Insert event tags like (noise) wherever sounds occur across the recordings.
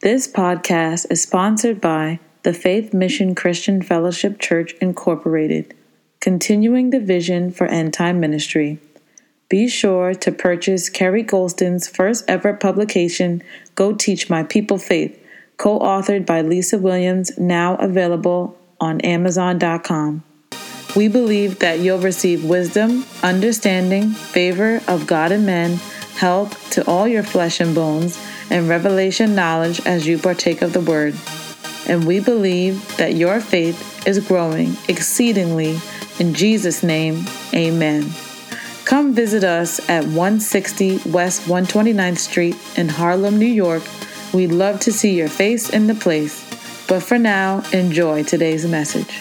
This podcast is sponsored by the Faith Mission Christian Fellowship Church, Incorporated, continuing the vision for end time ministry. Be sure to purchase Kerry Golston's first ever publication, Go Teach My People Faith, co authored by Lisa Williams, now available on Amazon.com. We believe that you'll receive wisdom, understanding, favor of God and men, help to all your flesh and bones and revelation knowledge as you partake of the word. And we believe that your faith is growing exceedingly. In Jesus' name, amen. Come visit us at 160 West 129th Street in Harlem, New York. We'd love to see your face in the place. But for now, enjoy today's message.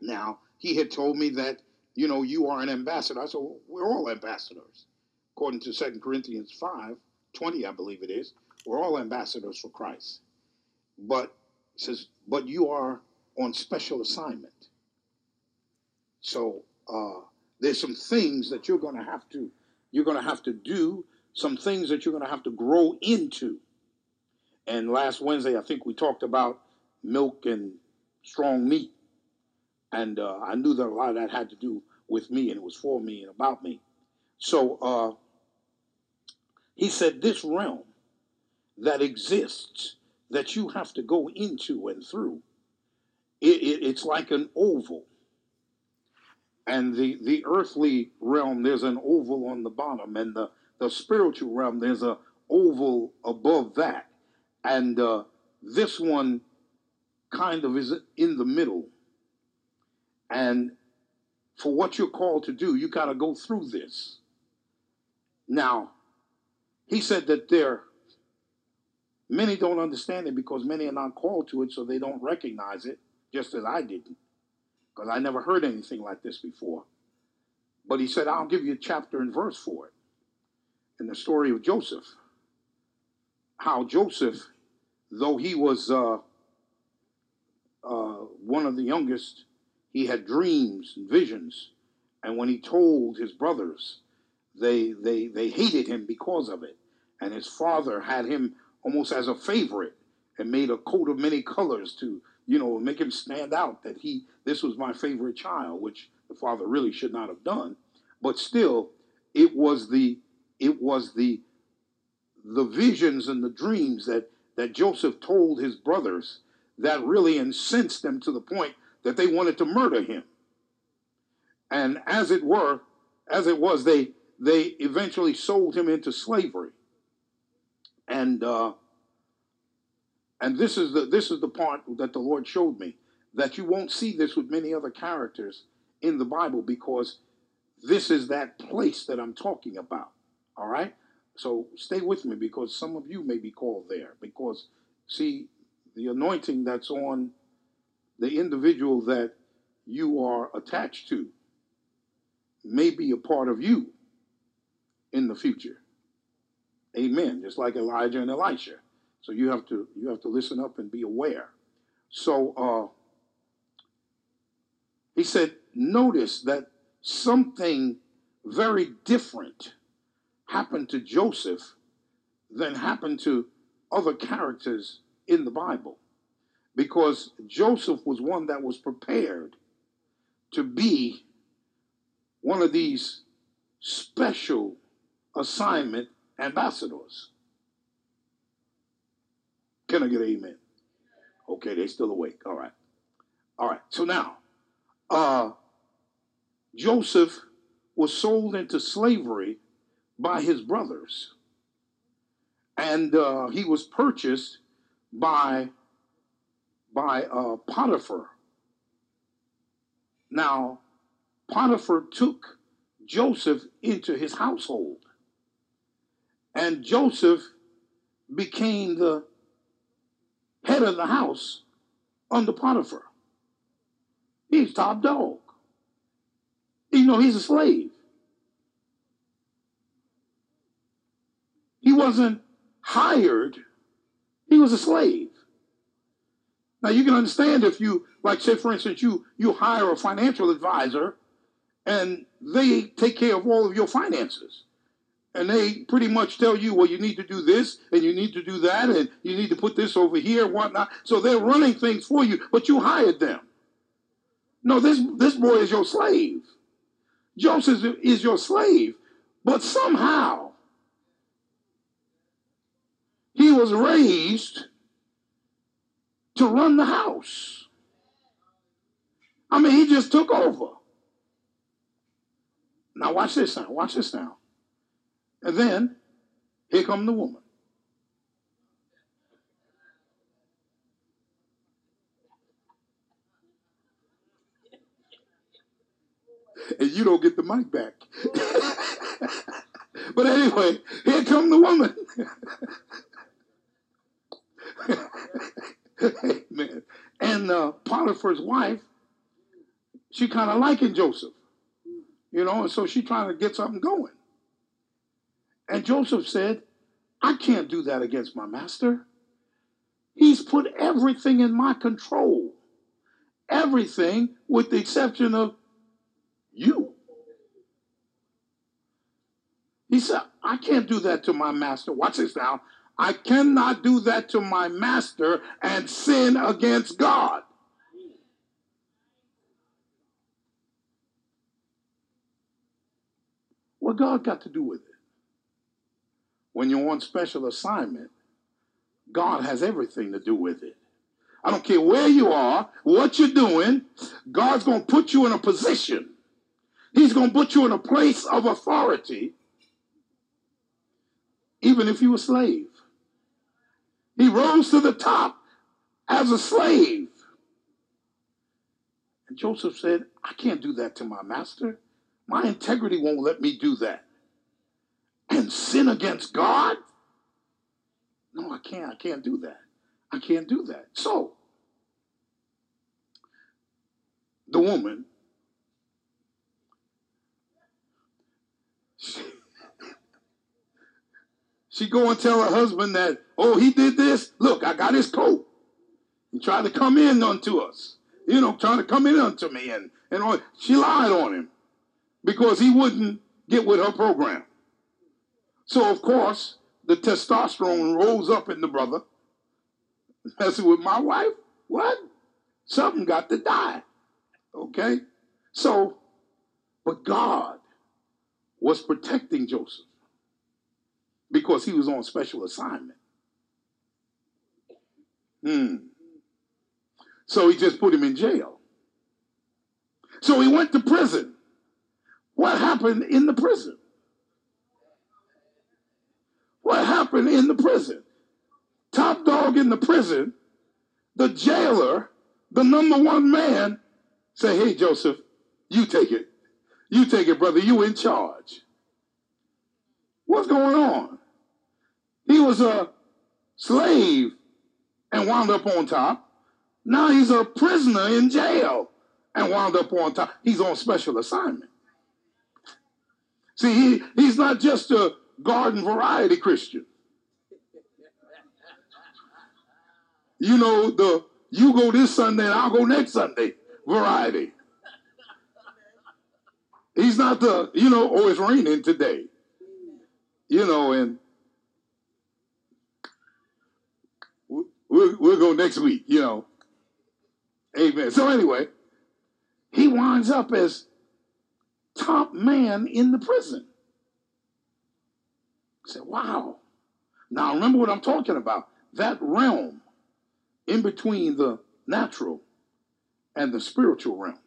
Now, he had told me that you know, you are an ambassador. I said, well, we're all ambassadors. According to 2 Corinthians 5, 20, I believe it is, we're all ambassadors for Christ. But says, but you are on special assignment. So uh, there's some things that you're going to have to you're going to have to do, some things that you're going to have to grow into. And last Wednesday, I think we talked about milk and strong meat. And uh, I knew that a lot of that had to do with me and it was for me and about me. So uh, he said, This realm that exists that you have to go into and through, it, it, it's like an oval. And the, the earthly realm, there's an oval on the bottom, and the, the spiritual realm, there's a oval above that. And uh, this one kind of is in the middle. And for what you're called to do, you got to go through this. Now, he said that there, many don't understand it because many are not called to it, so they don't recognize it, just as I didn't, because I never heard anything like this before. But he said, I'll give you a chapter and verse for it. In the story of Joseph, how Joseph, though he was uh, uh, one of the youngest he had dreams and visions. And when he told his brothers, they, they, they hated him because of it. And his father had him almost as a favorite and made a coat of many colors to, you know, make him stand out that he, this was my favorite child, which the father really should not have done. But still, it was the, it was the, the visions and the dreams that, that Joseph told his brothers that really incensed them to the point that they wanted to murder him. And as it were, as it was, they they eventually sold him into slavery. And uh, and this is the this is the part that the Lord showed me that you won't see this with many other characters in the Bible because this is that place that I'm talking about. All right? So stay with me because some of you may be called there because see the anointing that's on the individual that you are attached to may be a part of you in the future. Amen. Just like Elijah and Elisha. So you have to you have to listen up and be aware. So uh, he said, notice that something very different happened to Joseph than happened to other characters in the Bible because Joseph was one that was prepared to be one of these special assignment ambassadors. Can I get amen? Okay, they're still awake. All right. All right. So now, uh, Joseph was sold into slavery by his brothers. And uh, he was purchased by by uh, Potiphar. Now, Potiphar took Joseph into his household, and Joseph became the head of the house under Potiphar. He's top dog. You know, he's a slave. He wasn't hired, he was a slave. Now you can understand if you, like, say for instance, you you hire a financial advisor, and they take care of all of your finances, and they pretty much tell you, well, you need to do this and you need to do that and you need to put this over here, whatnot. So they're running things for you, but you hired them. No, this this boy is your slave. Joseph is your slave, but somehow he was raised to run the house. I mean, he just took over. Now watch this now. Watch this now. And then here come the woman. And you don't get the mic back. (laughs) but anyway, here come the woman. (laughs) (laughs) Amen. And uh, Potiphar's wife, she kind of liking Joseph, you know, and so she trying to get something going. And Joseph said, I can't do that against my master. He's put everything in my control. Everything with the exception of you. He said, I can't do that to my master. Watch this now. I cannot do that to my master and sin against God. What God got to do with it? when you're on special assignment, God has everything to do with it. I don't care where you are, what you're doing, God's going to put you in a position. He's going to put you in a place of authority, even if you're a slave. He rose to the top as a slave. And Joseph said, I can't do that to my master. My integrity won't let me do that and sin against God? No, I can't. I can't do that. I can't do that. So, the woman, (laughs) she, she go and tell her husband that, oh, he did this. Look, I got his coat. He tried to come in unto us. You know, trying to come in unto me. And, and she lied on him because he wouldn't get with her program. So, of course, the testosterone rose up in the brother. Messing with my wife? What? Something got to die. Okay? So, but God was protecting Joseph because he was on special assignment. Hmm. So he just put him in jail. So he went to prison. What happened in the prison? what happened in the prison. Top dog in the prison, the jailer, the number one man, say, hey, Joseph, you take it. You take it, brother. You in charge. What's going on? He was a slave and wound up on top. Now he's a prisoner in jail and wound up on top. He's on special assignment. See, he, he's not just a garden variety Christian. You know, the you go this Sunday and I'll go next Sunday variety. He's not the, you know, oh, it's raining today. You know, and we'll, we'll go next week, you know. Amen. So, anyway, he winds up as top man in the prison. I said, wow. Now remember what I'm talking about. That realm in between the natural and the spiritual realm.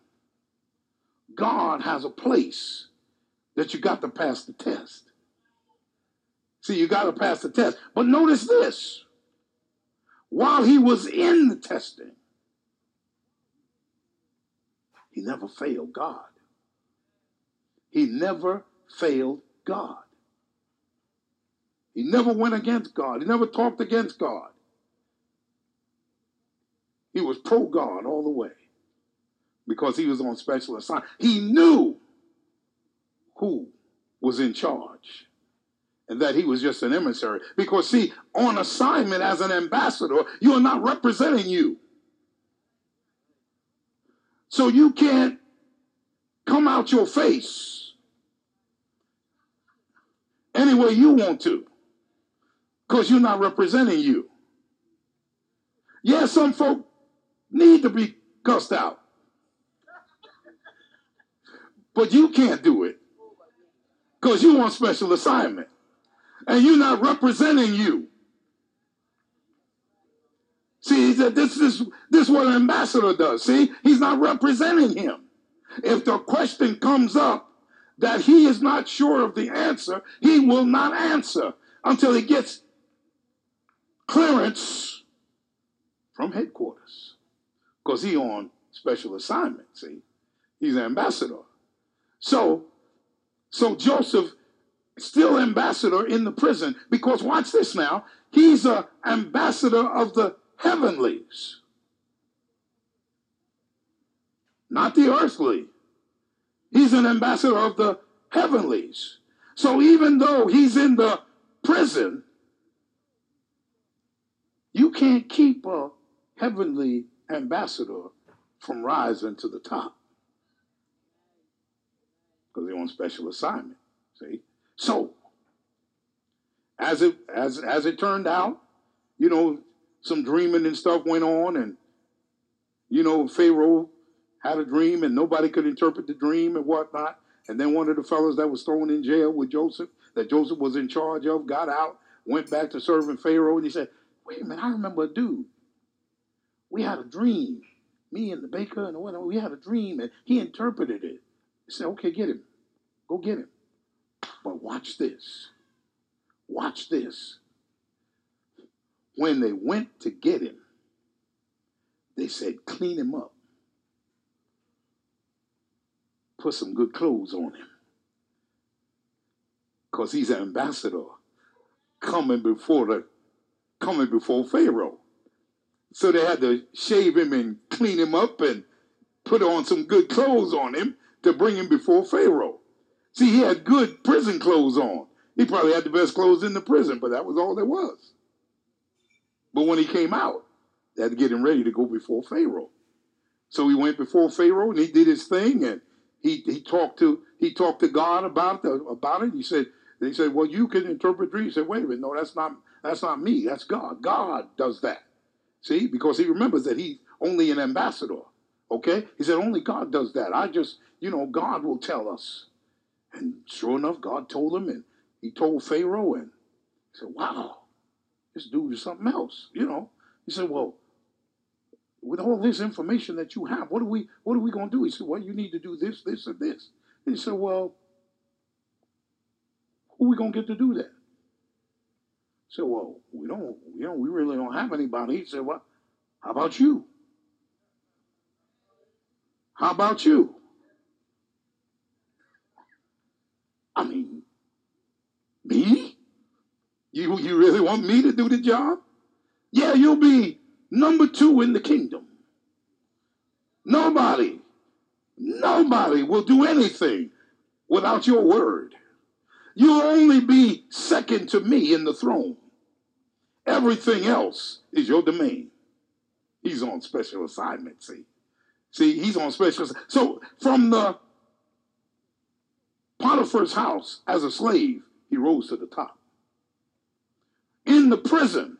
God has a place that you got to pass the test. See, you got to pass the test. But notice this while he was in the testing, he never failed God. He never failed God. He never went against God. He never talked against God. He was pro God all the way because he was on special assignment. He knew who was in charge and that he was just an emissary. Because, see, on assignment as an ambassador, you are not representing you. So you can't come out your face any way you want to because you're not representing you. Yeah, some folk need to be cussed out, but you can't do it because you want special assignment and you're not representing you. See, he said, this is this is what an ambassador does. See, he's not representing him. If the question comes up that he is not sure of the answer, he will not answer until he gets clearance from headquarters. Because he on special assignment, see? He's an ambassador. So, so Joseph still ambassador in the prison because watch this now. He's an ambassador of the heavenlies, not the earthly. He's an ambassador of the heavenlies. So even though he's in the prison, you can't keep a heavenly ambassador from rising to the top because they're on special assignment. See? So, as it as as it turned out, you know, some dreaming and stuff went on, and you know, Pharaoh had a dream and nobody could interpret the dream and whatnot. And then one of the fellows that was thrown in jail with Joseph, that Joseph was in charge of, got out, went back to serving Pharaoh, and he said, Wait a minute, I remember a dude. We had a dream. Me and the baker and whatever, we had a dream, and he interpreted it. He said, Okay, get him. Go get him. But watch this. Watch this. When they went to get him, they said, Clean him up put some good clothes on him. Because he's an ambassador coming before the coming before Pharaoh. So they had to shave him and clean him up and put on some good clothes on him to bring him before Pharaoh. See, he had good prison clothes on. He probably had the best clothes in the prison, but that was all there was. But when he came out, they had to get him ready to go before Pharaoh. So he went before Pharaoh and he did his thing and he he talked to he talked to God about the about it. He said they said, well, you can interpret dreams. He said, wait a minute, no, that's not that's not me. That's God. God does that. See, because he remembers that he's only an ambassador. Okay, he said only God does that. I just you know God will tell us. And sure enough, God told him, and he told Pharaoh, and he said, wow, this dude is something else. You know, he said, well with all this information that you have, what are we what are we going to do? He said, well, you need to do this, this, and this. And he said, well, who are we going to get to do that? He said, well, we don't, you know, we really don't have anybody. He said, well, how about you? How about you? I mean, me? You, you really want me to do the job? Yeah, you'll be Number two in the kingdom. Nobody, nobody will do anything without your word. You'll only be second to me in the throne. Everything else is your domain. He's on special assignment, see. See, he's on special. So from the Potiphar's house as a slave, he rose to the top. In the prison,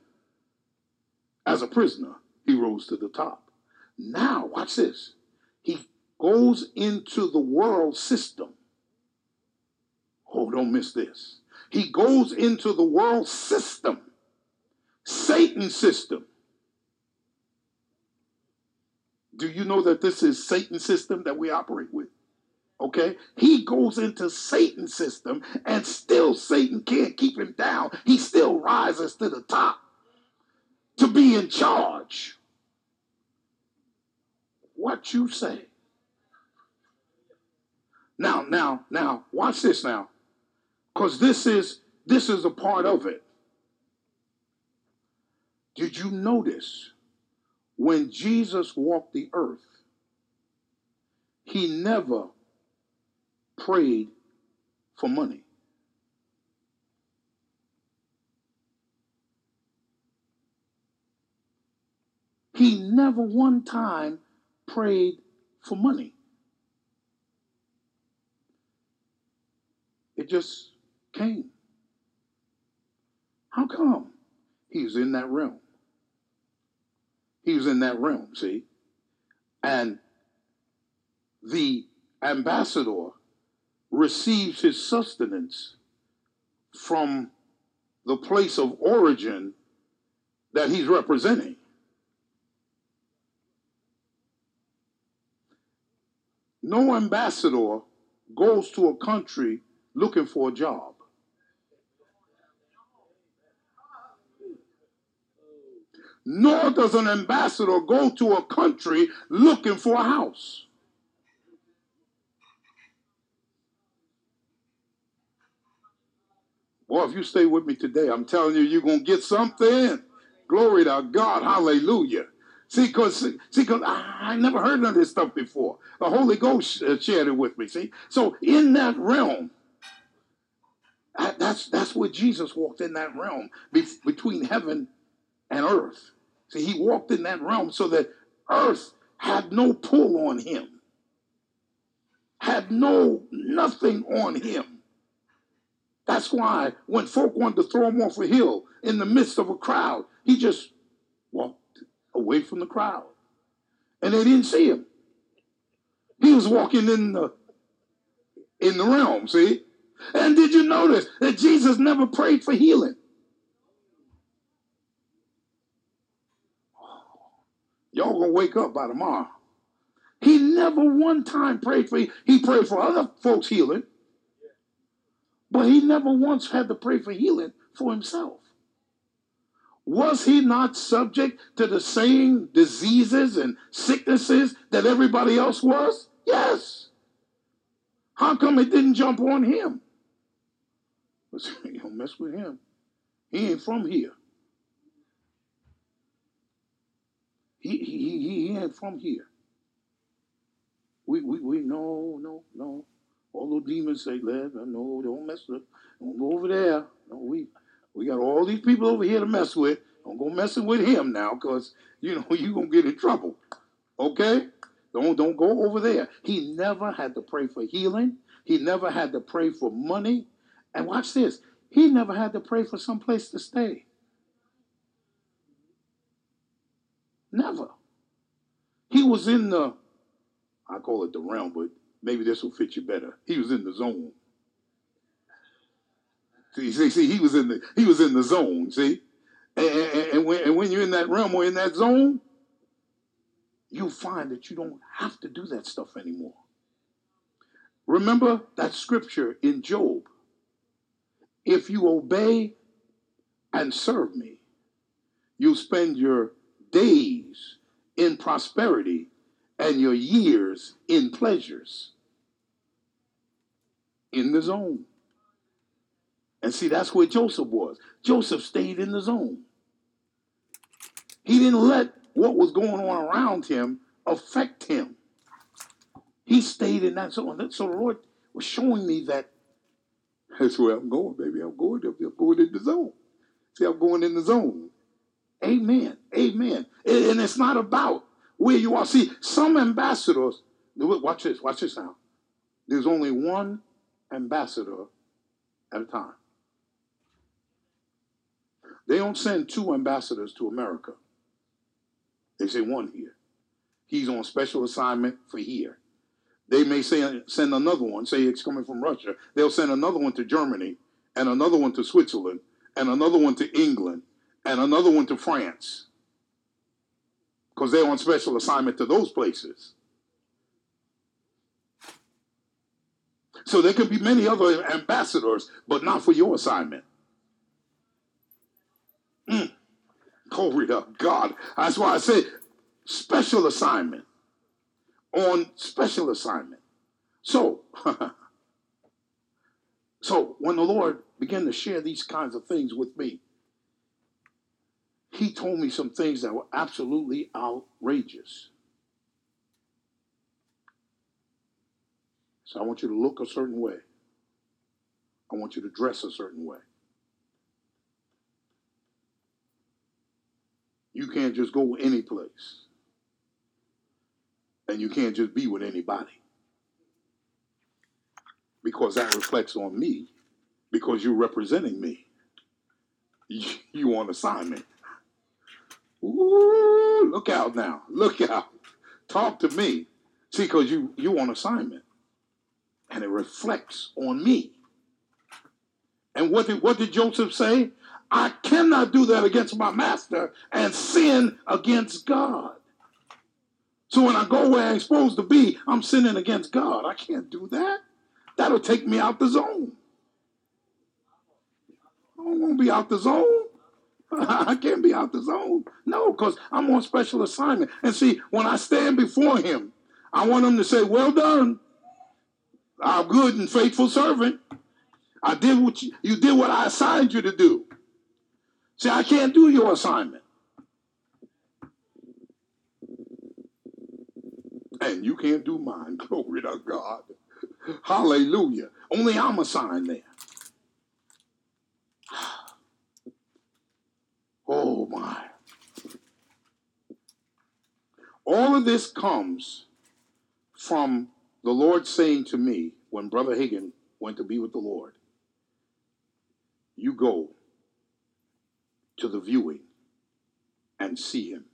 as a prisoner, he rose to the top. Now, watch this. He goes into the world system. Oh, don't miss this. He goes into the world system, Satan's system. Do you know that this is Satan's system that we operate with? Okay? He goes into Satan's system and still Satan can't keep him down. He still rises to the top to be in charge. What you say. Now, now, now, watch this now. Because this is this is a part of it. Did you notice when Jesus walked the earth, he never prayed for money. He never one time prayed for money. It just came. How come? He's in that realm. He's in that realm, see? And the ambassador receives his sustenance from the place of origin that he's representing. No ambassador goes to a country looking for a job. Nor does an ambassador go to a country looking for a house. Boy, if you stay with me today, I'm telling you, you're going to get something. Glory to God. Hallelujah. See, because see, cause I, I never heard none of this stuff before. The Holy Ghost uh, shared it with me. See, so in that realm, that's that's where Jesus walked in that realm be, between heaven and earth. See, he walked in that realm so that earth had no pull on him, had no nothing on him. That's why when folk wanted to throw him off a hill in the midst of a crowd, he just walked away from the crowd. And they didn't see him. He was walking in the in the realm, see? And did you notice that Jesus never prayed for healing? Y'all gonna wake up by tomorrow. He never one time prayed for he prayed for other folks healing, but he never once had to pray for healing for himself. Was he not subject to the same diseases and sicknesses that everybody else was? Yes. How come it didn't jump on him? (laughs) You don't mess with him. He ain't from here. He, he, he, he ain't from here. We, we, we, no, no, no. All those demons say, let, no, don't mess with, don't go over there. No, we, we got all these people over here to mess with. Don't go messing with him now, because you know (laughs) you're gonna get in trouble. Okay? Don't don't go over there. He never had to pray for healing. He never had to pray for money. And watch this. He never had to pray for some place to stay. Never. He was in the, I call it the realm, but maybe this will fit you better. He was in the zone. See, see, see, he was in the he was in the zone. See, and, and, and, when, and when you're in that realm or in that zone, you'll find that you don't have to do that stuff anymore. Remember that scripture in Job. If you obey and serve me, you'll spend your days in prosperity and your years in pleasures. In the zone. And see, that's where Joseph was. Joseph stayed in the zone. He didn't let what was going on around him affect him. He stayed in that zone. So the Lord was showing me that that's where I'm going, baby. I'm going. I'm going in the zone. See, I'm going in the zone. Amen. Amen. And it's not about where you are. See, some ambassadors, watch this, watch this now. There's only one ambassador at a time. They don't send two ambassadors to America. They say one here. He's on special assignment for here. They may say, send another one, say it's coming from Russia. They'll send another one to Germany, and another one to Switzerland, and another one to England, and another one to France. Because they're on special assignment to those places. So there could be many other ambassadors, but not for your assignment. Mm. Glory to God. That's why I say special assignment on special assignment. So, (laughs) so when the Lord began to share these kinds of things with me, he told me some things that were absolutely outrageous. So I want you to look a certain way. I want you to dress a certain way. You can't just go any place. And you can't just be with anybody. Because that reflects on me, because you're representing me. (laughs) You on assignment. Ooh, look out now. Look out. Talk to me. See, because you you on assignment. And it reflects on me. And what did what did Joseph say? I cannot do that against my master and sin against God. So when I go where I'm supposed to be, I'm sinning against God. I can't do that. That'll take me out the zone. I to be out the zone. (laughs) I can't be out the zone. No, because I'm on special assignment. And see, when I stand before him, I want him to say, Well done, our good and faithful servant. I did what you, you did what I assigned you to do. See, I can't do your assignment. And you can't do mine. (laughs) Glory to God. Hallelujah. Only I'm assigned there. (sighs) Oh my. All of this comes from the Lord saying to me when Brother Hagin went to be with the Lord, You go to the viewing and see him.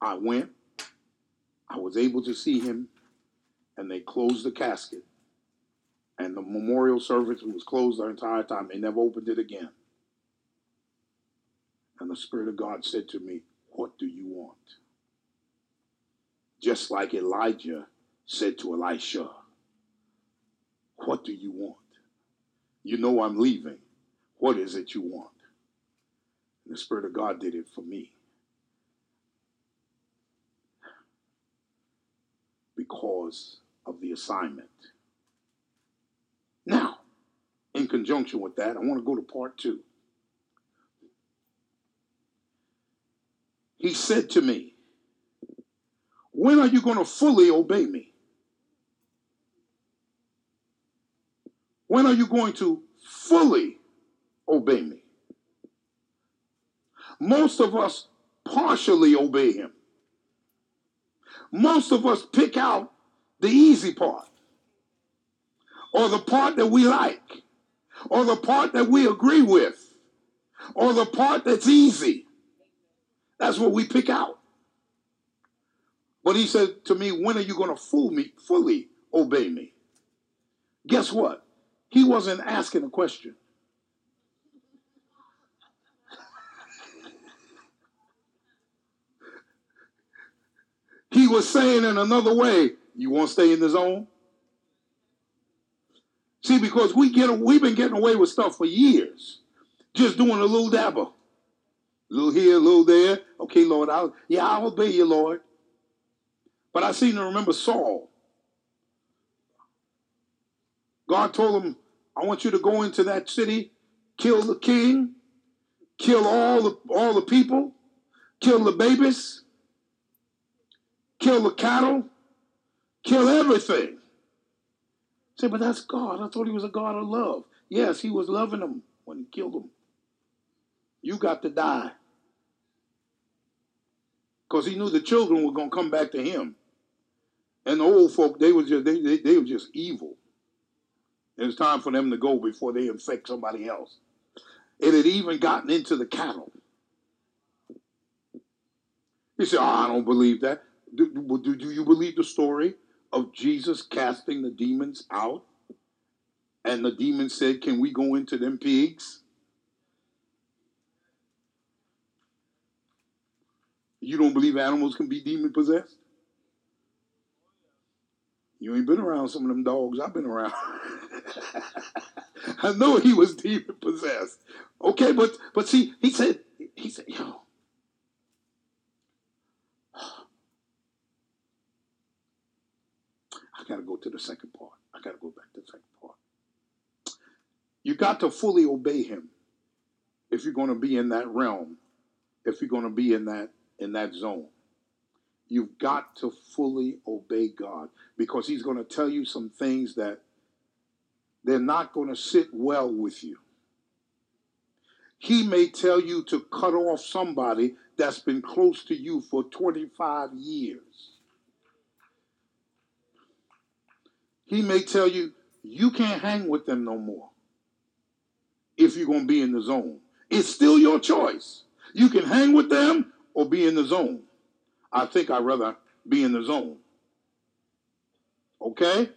I went, I was able to see him, and they closed the casket. And the memorial service was closed the entire time. They never opened it again. And the Spirit of God said to me, What do you want? Just like Elijah said to Elisha, What do you want? You know I'm leaving. What is it you want? And the Spirit of God did it for me. Because of the assignment. Now, in conjunction with that, I want to go to part two. He said to me, When are you going to fully obey me? When are you going to fully obey me? Most of us partially obey him. Most of us pick out the easy part, or the part that we like, or the part that we agree with, or the part that's easy. That's what we pick out. But he said to me, When are you going to fool me, fully obey me? Guess what? He wasn't asking a question. he was saying in another way, You want to stay in the zone? See, because we get we've been getting away with stuff for years, just doing a little dabber. A little here, a little there. Okay, Lord, I'll yeah, I'll obey you, Lord. But I seem to remember Saul. God told him, I want you to go into that city, kill the king, kill all the all the people, kill the babies, kill the cattle, kill everything. Say, but that's God. I thought he was a God of love. Yes, he was loving them when he killed them. You got to die because he knew the children were going to come back to him. And the old folk, they were just they, they, they were just evil. It was time for them to go before they infect somebody else. It had even gotten into the cattle. He said, oh, I don't believe that. Do, do, do you believe the story of Jesus casting the demons out? And the demons said, Can we go into them pigs? You don't believe animals can be demon possessed? You ain't been around some of them dogs I've been around. (laughs) I know he was demon possessed. Okay, but but see, he said, he said, yo. (sighs) I gotta go to the second part. I gotta go back to the second part. You got to fully obey him if you're gonna be in that realm, if you're gonna be in that in that zone. You've got to fully obey God because He's going to tell you some things that they're not going to sit well with you. He may tell you to cut off somebody that's been close to you for 25 years. He may tell you, you can't hang with them no more. if you're going to be in the zone. It's still your choice. You can hang with them or be in the zone. I think I'd rather be in the zone. Okay?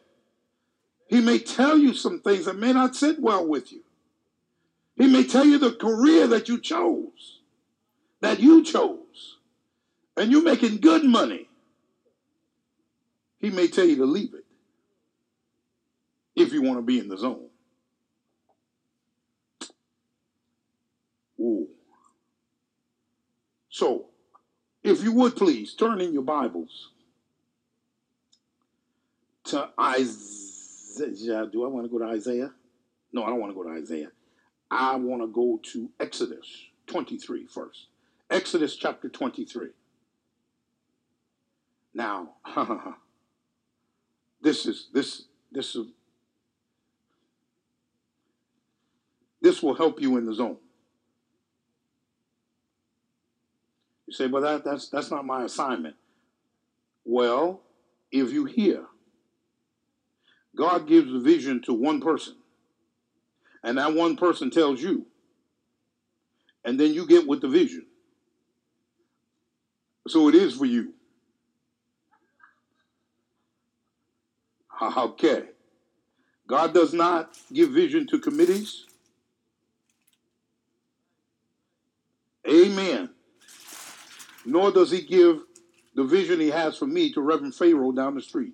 He may tell you some things that may not sit well with you. He may tell you the career that you chose, that you chose, and you're making good money. He may tell you to leave it if you want to be in the zone. Ooh. So, if you would please turn in your Bibles to Isaiah. Do I want to go to Isaiah? No, I don't want to go to Isaiah. I want to go to Exodus 23 first. Exodus chapter 23. Now, (laughs) this is this this is this will help you in the zone. You say, well, that, that's that's not my assignment. Well, if you hear, God gives the vision to one person and that one person tells you, and then you get with the vision. So it is for you. Okay. God does not give vision to committees. Amen. Nor does he give the vision he has for me to Reverend Pharaoh down the street.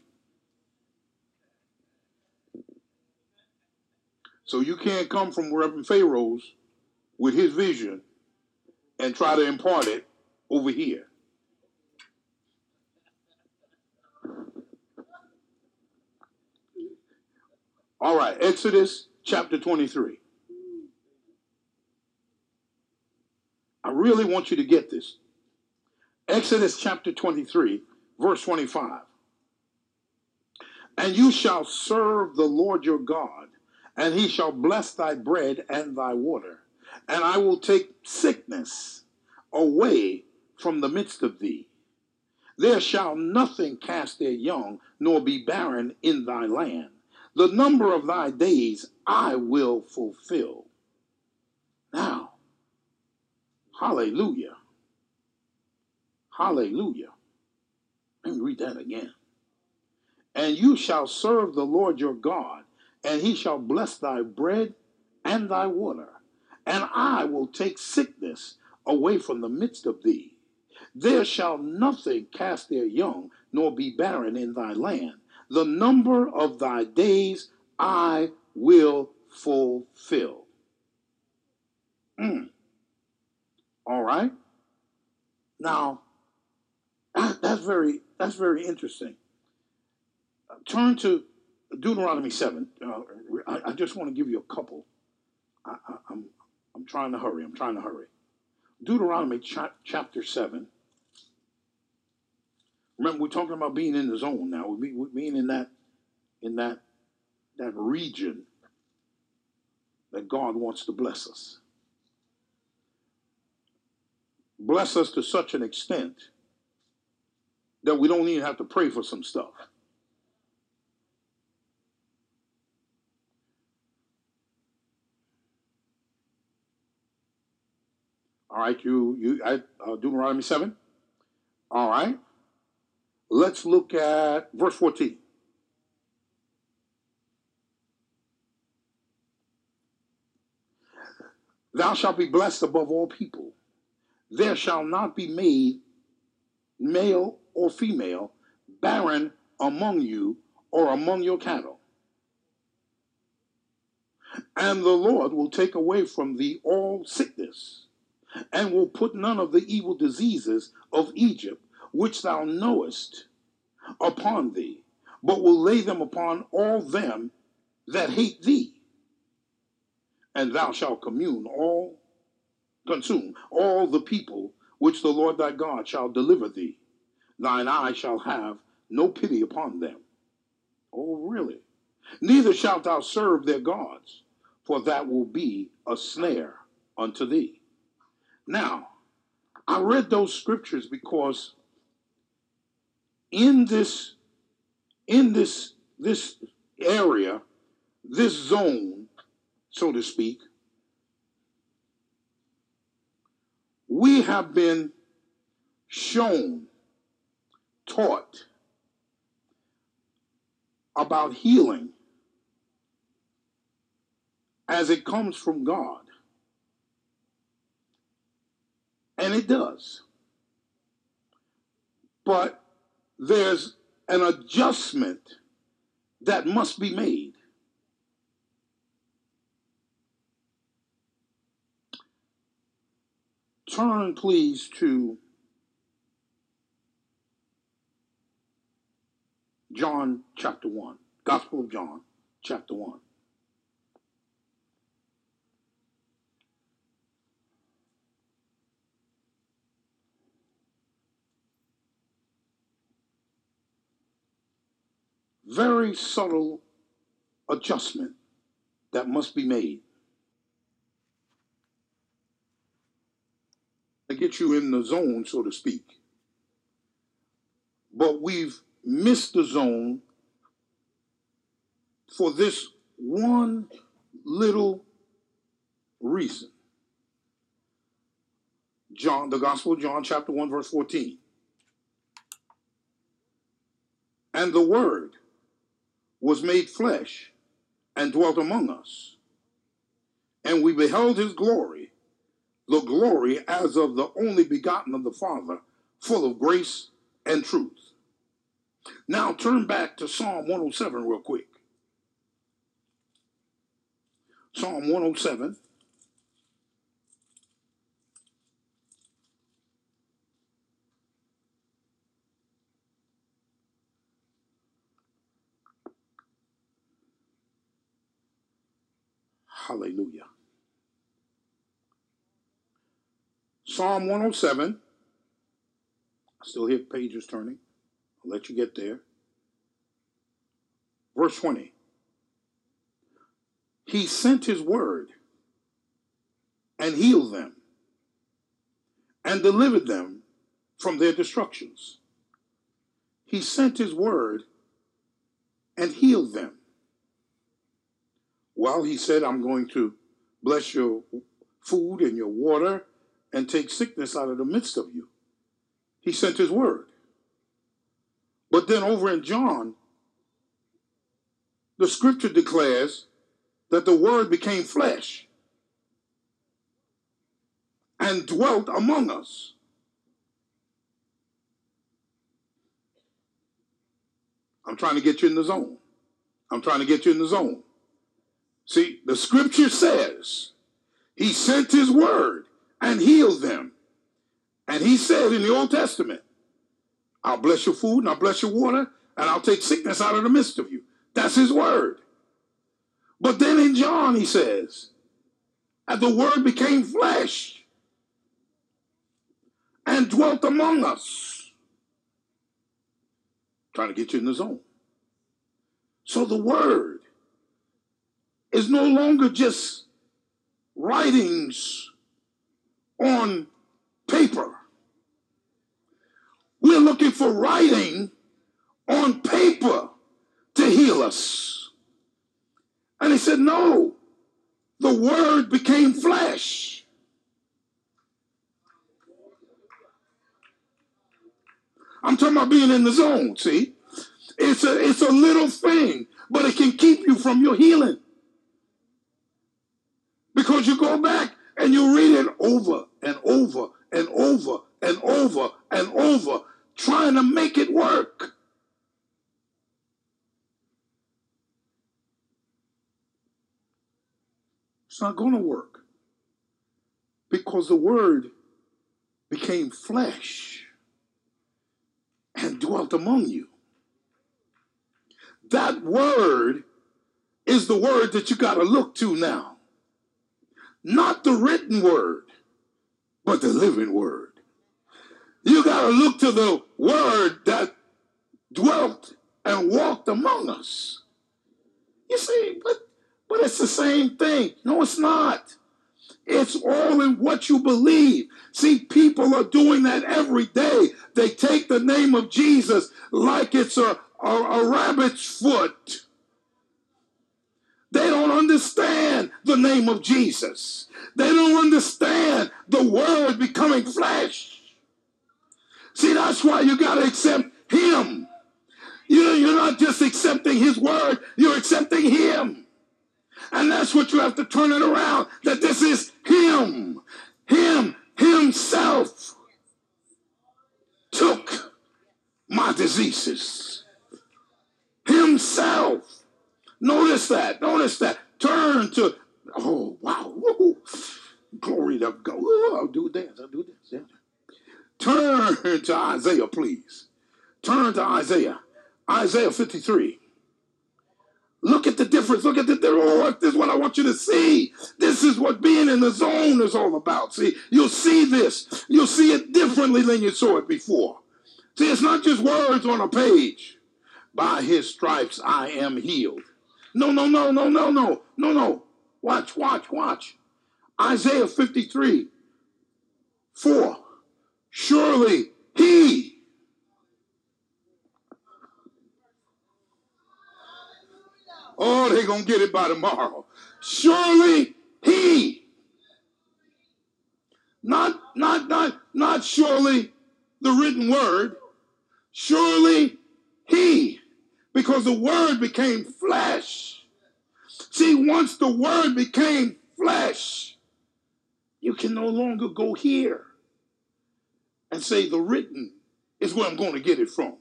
So you can't come from Reverend Pharaoh's with his vision and try to impart it over here. All right, Exodus chapter 23. I really want you to get this. Exodus chapter 23, verse 25. And you shall serve the Lord your God and he shall bless thy bread and thy water. And I will take sickness away from the midst of thee. There shall nothing cast their young, nor be barren in thy land. The number of thy days I will fulfill. Now, hallelujah. Hallelujah. Let me read that again. And you shall serve the Lord your God and he shall bless thy bread and thy water, and I will take sickness away from the midst of thee. There shall nothing cast their young, nor be barren in thy land. The number of thy days I will fulfill. Mm. All right. Now, that's very that's very interesting. Turn to Deuteronomy 7. Uh, I, I, just want to give you a couple. I, am I'm, I'm trying to hurry. I'm trying to hurry. Deuteronomy cha- chapter 7. Remember, we're talking about being in the zone now. We're, we're being in that, in that, that region that God wants to bless us. Bless us to such an extent that we don't even have to pray for some stuff. All right, you you uh, Deuteronomy seven. All right. Let's look at verse fourteen. Thou shalt be blessed above all people. There shall not be made male or female barren among you or among your cattle. And the Lord will take away from thee all sickness and will put none of the evil diseases of Egypt, which thou knowest, upon thee, but will lay them upon all them that hate thee. And thou shalt commune all, consume all the people which the Lord thy God shall deliver thee. Thine eye shall have no pity upon them. Oh, really? Neither shalt thou serve their gods, for that will be a snare unto thee. Now, I read those scriptures because in this in this this area, this zone, so to speak, we have been shown, taught about healing as it comes from God. And it does. But there's an adjustment that must be made. Turn, please, to John chapter 1, Gospel of John chapter 1. Very subtle adjustment that must be made. To get you in the zone, so to speak. But we've missed the zone for this one little reason. John, the Gospel of John, chapter 1, verse 14. And the Word was made flesh and dwelt among us. And we beheld his glory, the glory as of the only begotten of the Father, full of grace and truth. Now turn back to Psalm 107 real quick. Psalm 107. Hallelujah. Psalm 107. I still hear pages turning. I'll let you get there. Verse 20. He sent his word and healed them and delivered them from their destructions. He sent his word and healed them. While he said, I'm going to bless your food and your water and take sickness out of the midst of you. He sent his word. But then over in John, the scripture declares that the word became flesh and dwelt among us. I'm trying to get you in the zone. I'm trying to get you in the zone. See, the scripture says he sent his word and healed them. And he said in the Old Testament, I'll bless your food and I'll bless your water and I'll take sickness out of the midst of you. That's his word. But then in John, he says, and the word became flesh and dwelt among us. Trying to get you in the zone. So the word is no longer just writings on paper. We're looking for writing on paper to heal us. And he said, No, the word became flesh. I'm talking about being in the zone, see? It's a, it's a little thing, but it can keep you from your healing. Because you go back and you read it over and over and over and over and over, trying to make it work. It's not going to work because the word became flesh and dwelt among you. That word is the word that you got to look to now. Not the written word, but the living word. You got to look to the word that dwelt and walked among us. You see, but but it's the same thing. No, it's not. It's all in what you believe. See, people are doing that every day. They take the name of Jesus like it's a, a, a rabbit's foot. They don't understand the name of Jesus. They don't understand the word becoming flesh. See, that's why you got to accept him. You're not just accepting his word, you're accepting him. And that's what you have to turn it around that this is him. Him, himself took my diseases. Himself. Notice that. Notice that. Turn to, oh, wow. Woo. Glory to God. Ooh, I'll do this. I'll do this. Yeah. Turn to Isaiah, please. Turn to Isaiah. Isaiah 53. Look at the difference. Look at the oh, this is what I want you to see. This is what being in the zone is all about. See, you'll see this. You'll see it differently than you saw it before. See, it's not just words on a page. By his stripes I am healed. No, no, no, no, no, no, no, no. Watch, watch, watch. Isaiah 53, 4. Surely he Oh, they're going to get it by tomorrow. Surely he. Not, not, not, not surely the written word. Surely he. Because the word became flesh. See, once the word became flesh, you can no longer go here and say the written is where I'm going to get it from.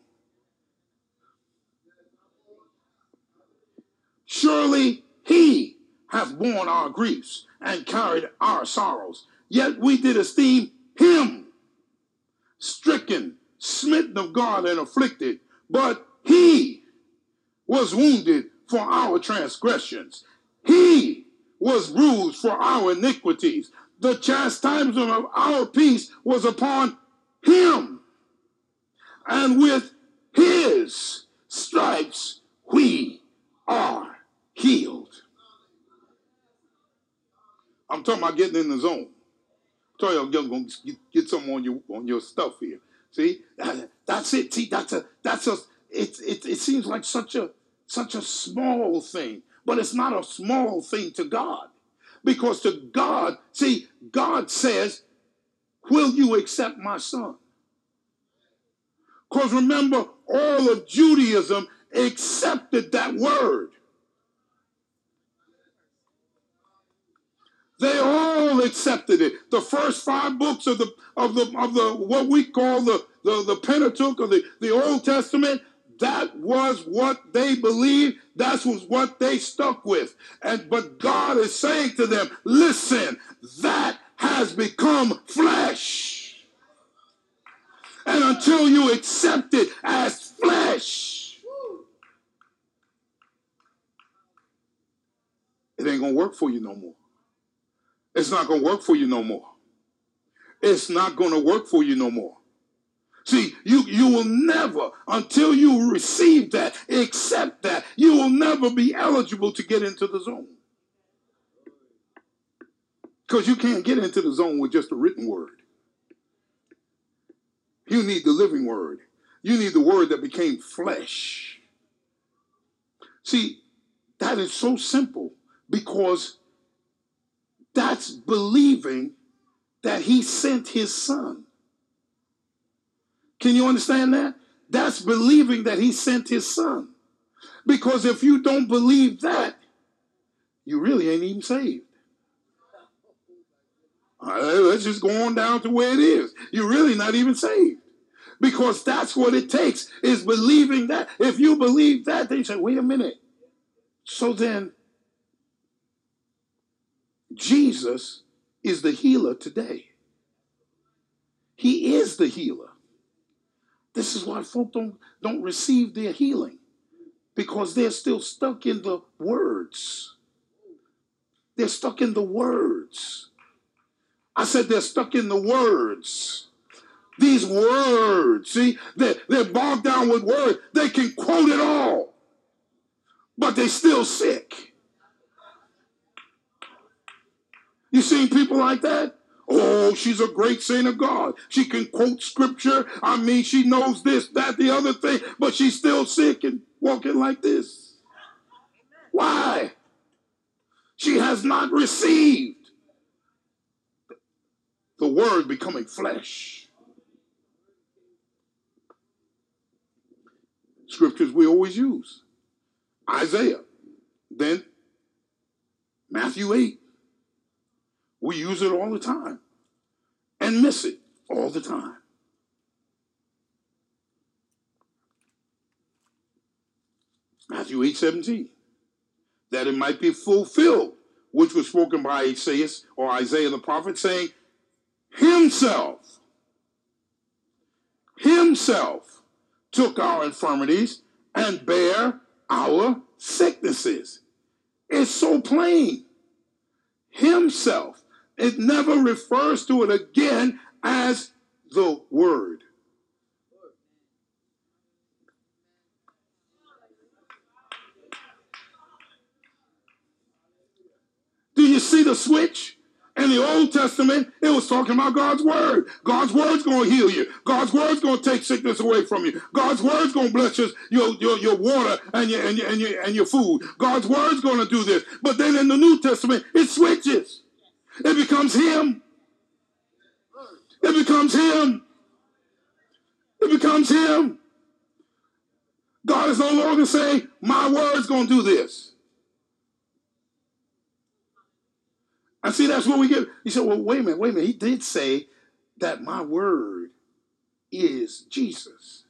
Surely he hath borne our griefs and carried our sorrows. Yet we did esteem him stricken, smitten of God, and afflicted. But he was wounded for our transgressions, he was bruised for our iniquities. The chastisement of our peace was upon him, and with his stripes we are healed. I'm talking about getting in the zone. Tell you, I'm gonna get some on your on your stuff here. See, (laughs) that's it. See, that's a that's a. It, it it seems like such a such a small thing, but it's not a small thing to God, because to God, see, God says, "Will you accept my son?" Because remember, all of Judaism accepted that word. They all accepted it. The first five books of the of the of the what we call the the, the Pentateuch of the, the Old Testament, that was what they believed. That was what they stuck with. And but God is saying to them, listen, that has become flesh. And until you accept it as flesh, it ain't gonna work for you no more. It's not going to work for you no more. It's not going to work for you no more. See, you, you will never, until you receive that, accept that, you will never be eligible to get into the zone. Because you can't get into the zone with just a written word. You need the living word. You need the word that became flesh. See, that is so simple because that's believing that he sent his son. Can you understand that? That's believing that he sent his son. Because if you don't believe that, you really ain't even saved. Uh, right, let's just go on down to where it is. You're really not even saved. Because that's what it takes, is believing that. If you believe that, then you say, wait a minute. So then, Jesus is the healer today. He is the healer. This is why folk don't, don't receive their healing because they're still stuck in the words. They're stuck in the words. I said they're stuck in the words. These words, see, they're, they're bogged down with words. They can quote it all, but they're still sick. You seen people like that? Oh, she's a great saint of God. She can quote scripture. I mean, she knows this, that, the other thing, but she's still sick and walking like this. Why? She has not received word becoming flesh. Scriptures we always use Isaiah, then Matthew 8. We use it all the time and miss it all the time. Matthew 8 17. That it might be fulfilled, which was spoken by Isaiah or Isaiah the prophet, saying, Himself, Himself took our infirmities and bare our sicknesses. It's so plain. Himself. It never refers to it again as the Word. Do you see the switch? In the Old Testament, it was talking about God's word. God's word's going to heal you. God's word's going to take sickness away from you. God's word's going to bless your, your, your water and your, and, your, and, your, and your food. God's word's going to do this. But then in the New Testament, it switches. It becomes Him. It becomes Him. It becomes Him. God is no longer saying, My word's going to do this. See that's what we get. He said, Well, wait a minute, wait a minute. He did say that my word is Jesus.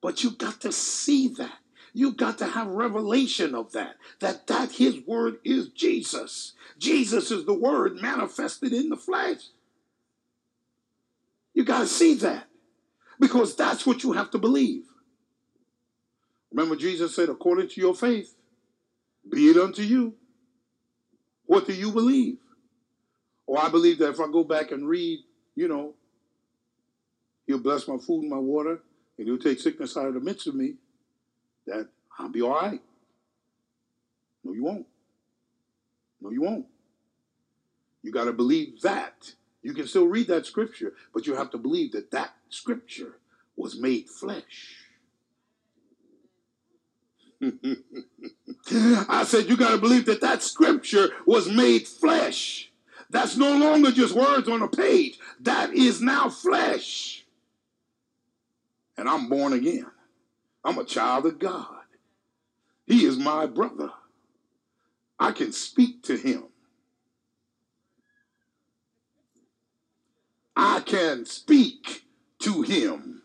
But you got to see that. You got to have revelation of that. That that his word is Jesus. Jesus is the word manifested in the flesh. You got to see that. Because that's what you have to believe. Remember, Jesus said, according to your faith, be it unto you. What do you believe? Or I believe that if I go back and read, you know, he'll bless my food and my water, and he'll take sickness out of the midst of me, that I'll be all right. No, you won't. No, you won't. You got to believe that. You can still read that scripture, but you have to believe that that scripture was made flesh. (laughs) I said, you got to believe that that scripture was made flesh. That's no longer just words on a page, that is now flesh. And I'm born again. I'm a child of God. He is my brother. I can speak to him. I can speak to him.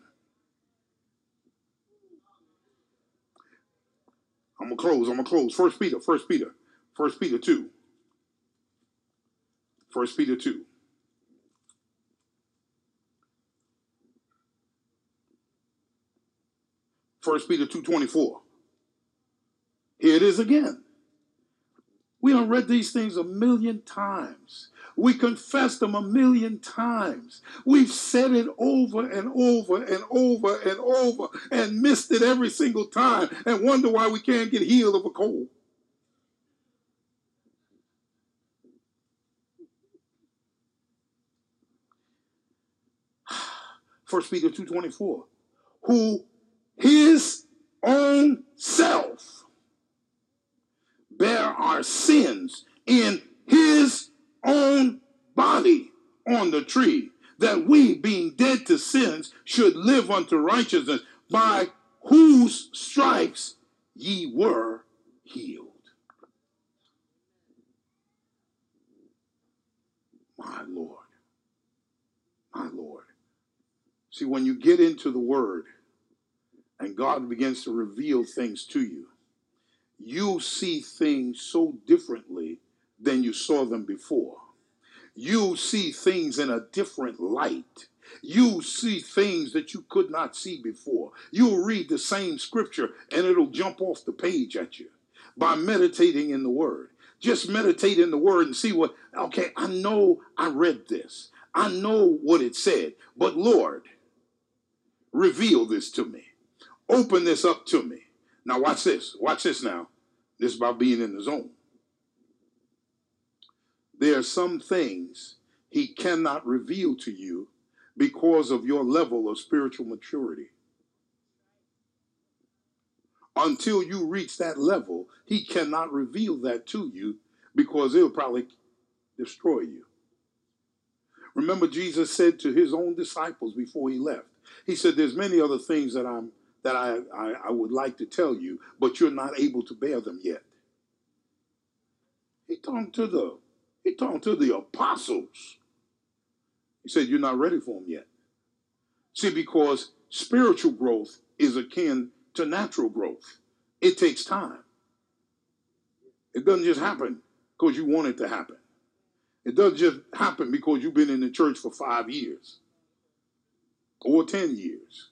I'm gonna close. I'm gonna close. First Peter. First Peter. First Peter two. First Peter two. First Peter two twenty four. Here it is again. We have read these things a million times. We confessed them a million times. We've said it over and over and over and over and missed it every single time and wonder why we can't get healed of a cold. First Peter 2.24 Who his own self bear our sins in his own body on the tree, that we, being dead to sins, should live unto righteousness, by whose stripes ye were healed. My Lord. My Lord. See, when you get into the Word and God begins to reveal things to you, you see things so differently than you saw them before. You see things in a different light. You see things that you could not see before. You'll read the same scripture and it'll jump off the page at you by meditating in the Word. Just meditate in the Word and see what, okay, I know I read this. I know what it said, but Lord, reveal this to me. Open this up to me. Now, watch this. Watch this now. This is about being in the zone. There are some things he cannot reveal to you because of your level of spiritual maturity. Until you reach that level, he cannot reveal that to you because it'll probably destroy you. Remember, Jesus said to his own disciples before he left, He said, There's many other things that I'm that I, I, I would like to tell you, but you're not able to bear them yet. He talked to the he talked to the apostles. He said, You're not ready for them yet. See, because spiritual growth is akin to natural growth. It takes time. It doesn't just happen because you want it to happen. It doesn't just happen because you've been in the church for five years or 10 years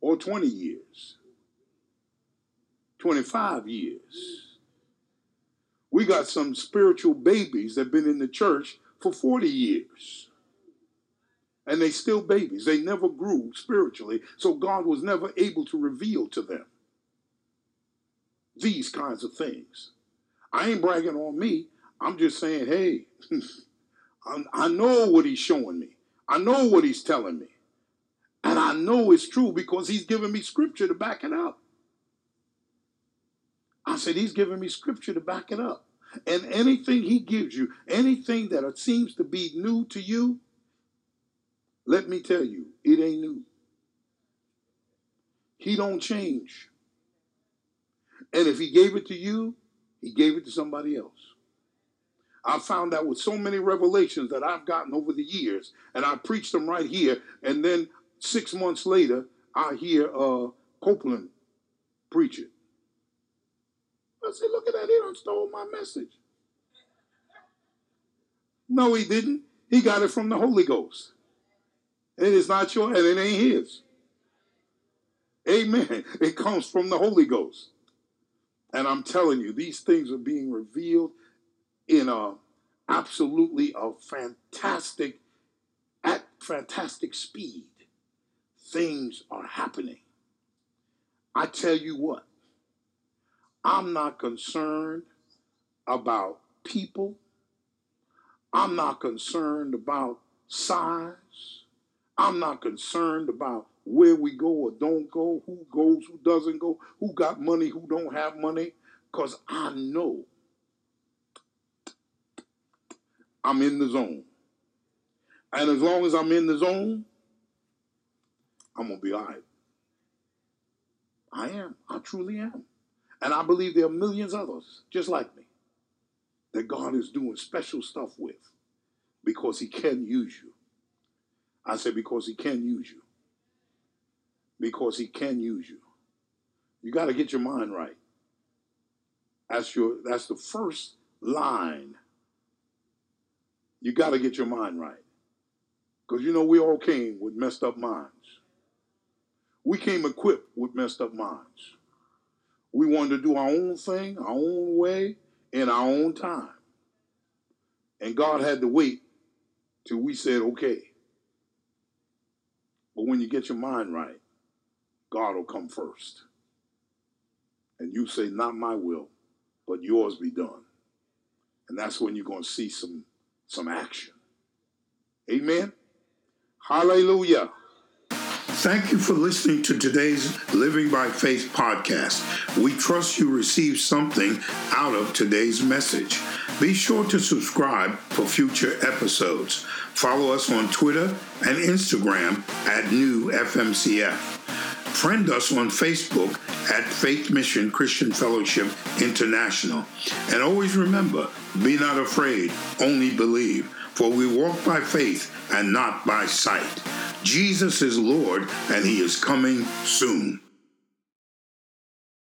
or 20 years, 25 years. We got some spiritual babies that have been in the church for 40 years. And they still babies. They never grew spiritually, so God was never able to reveal to them these kinds of things. I ain't bragging on me. I'm just saying, hey, (laughs) I know what he's showing me. I know what he's telling me. And I know it's true because he's giving me scripture to back it up. I said, he's giving me scripture to back it up. And anything he gives you, anything that seems to be new to you, let me tell you, it ain't new. He don't change. And if he gave it to you, he gave it to somebody else. I found out with so many revelations that I've gotten over the years, and I preached them right here, and then six months later, I hear uh, Copeland preach it. I said, look at that, he done stole my message. No, he didn't. He got it from the Holy Ghost. It is not your, and it ain't his. Amen. It comes from the Holy Ghost. And I'm telling you, these things are being revealed in a absolutely a fantastic, at fantastic speed. Things are happening. I tell you what, I'm not concerned about people. I'm not concerned about size. I'm not concerned about where we go or don't go, who goes, who doesn't go, who got money, who don't have money, because I know I'm in the zone. And as long as I'm in the zone, I'm going to be all right. I am. I truly am. And I believe there are millions others just like me that God is doing special stuff with because he can use you. I said because he can use you because he can use you. You got to get your mind right. That's your that's the first line. You got to get your mind right. Cuz you know we all came with messed up minds. We came equipped with messed up minds. We wanted to do our own thing, our own way, in our own time. And God had to wait till we said okay. But when you get your mind right, God will come first. And you say, Not my will, but yours be done. And that's when you're going to see some, some action. Amen. Hallelujah. Thank you for listening to today's Living by Faith podcast. We trust you received something out of today's message. Be sure to subscribe for future episodes. Follow us on Twitter and Instagram at New FMCF. Friend us on Facebook at Faith Mission Christian Fellowship International. And always remember be not afraid, only believe, for we walk by faith and not by sight. Jesus is Lord, and he is coming soon.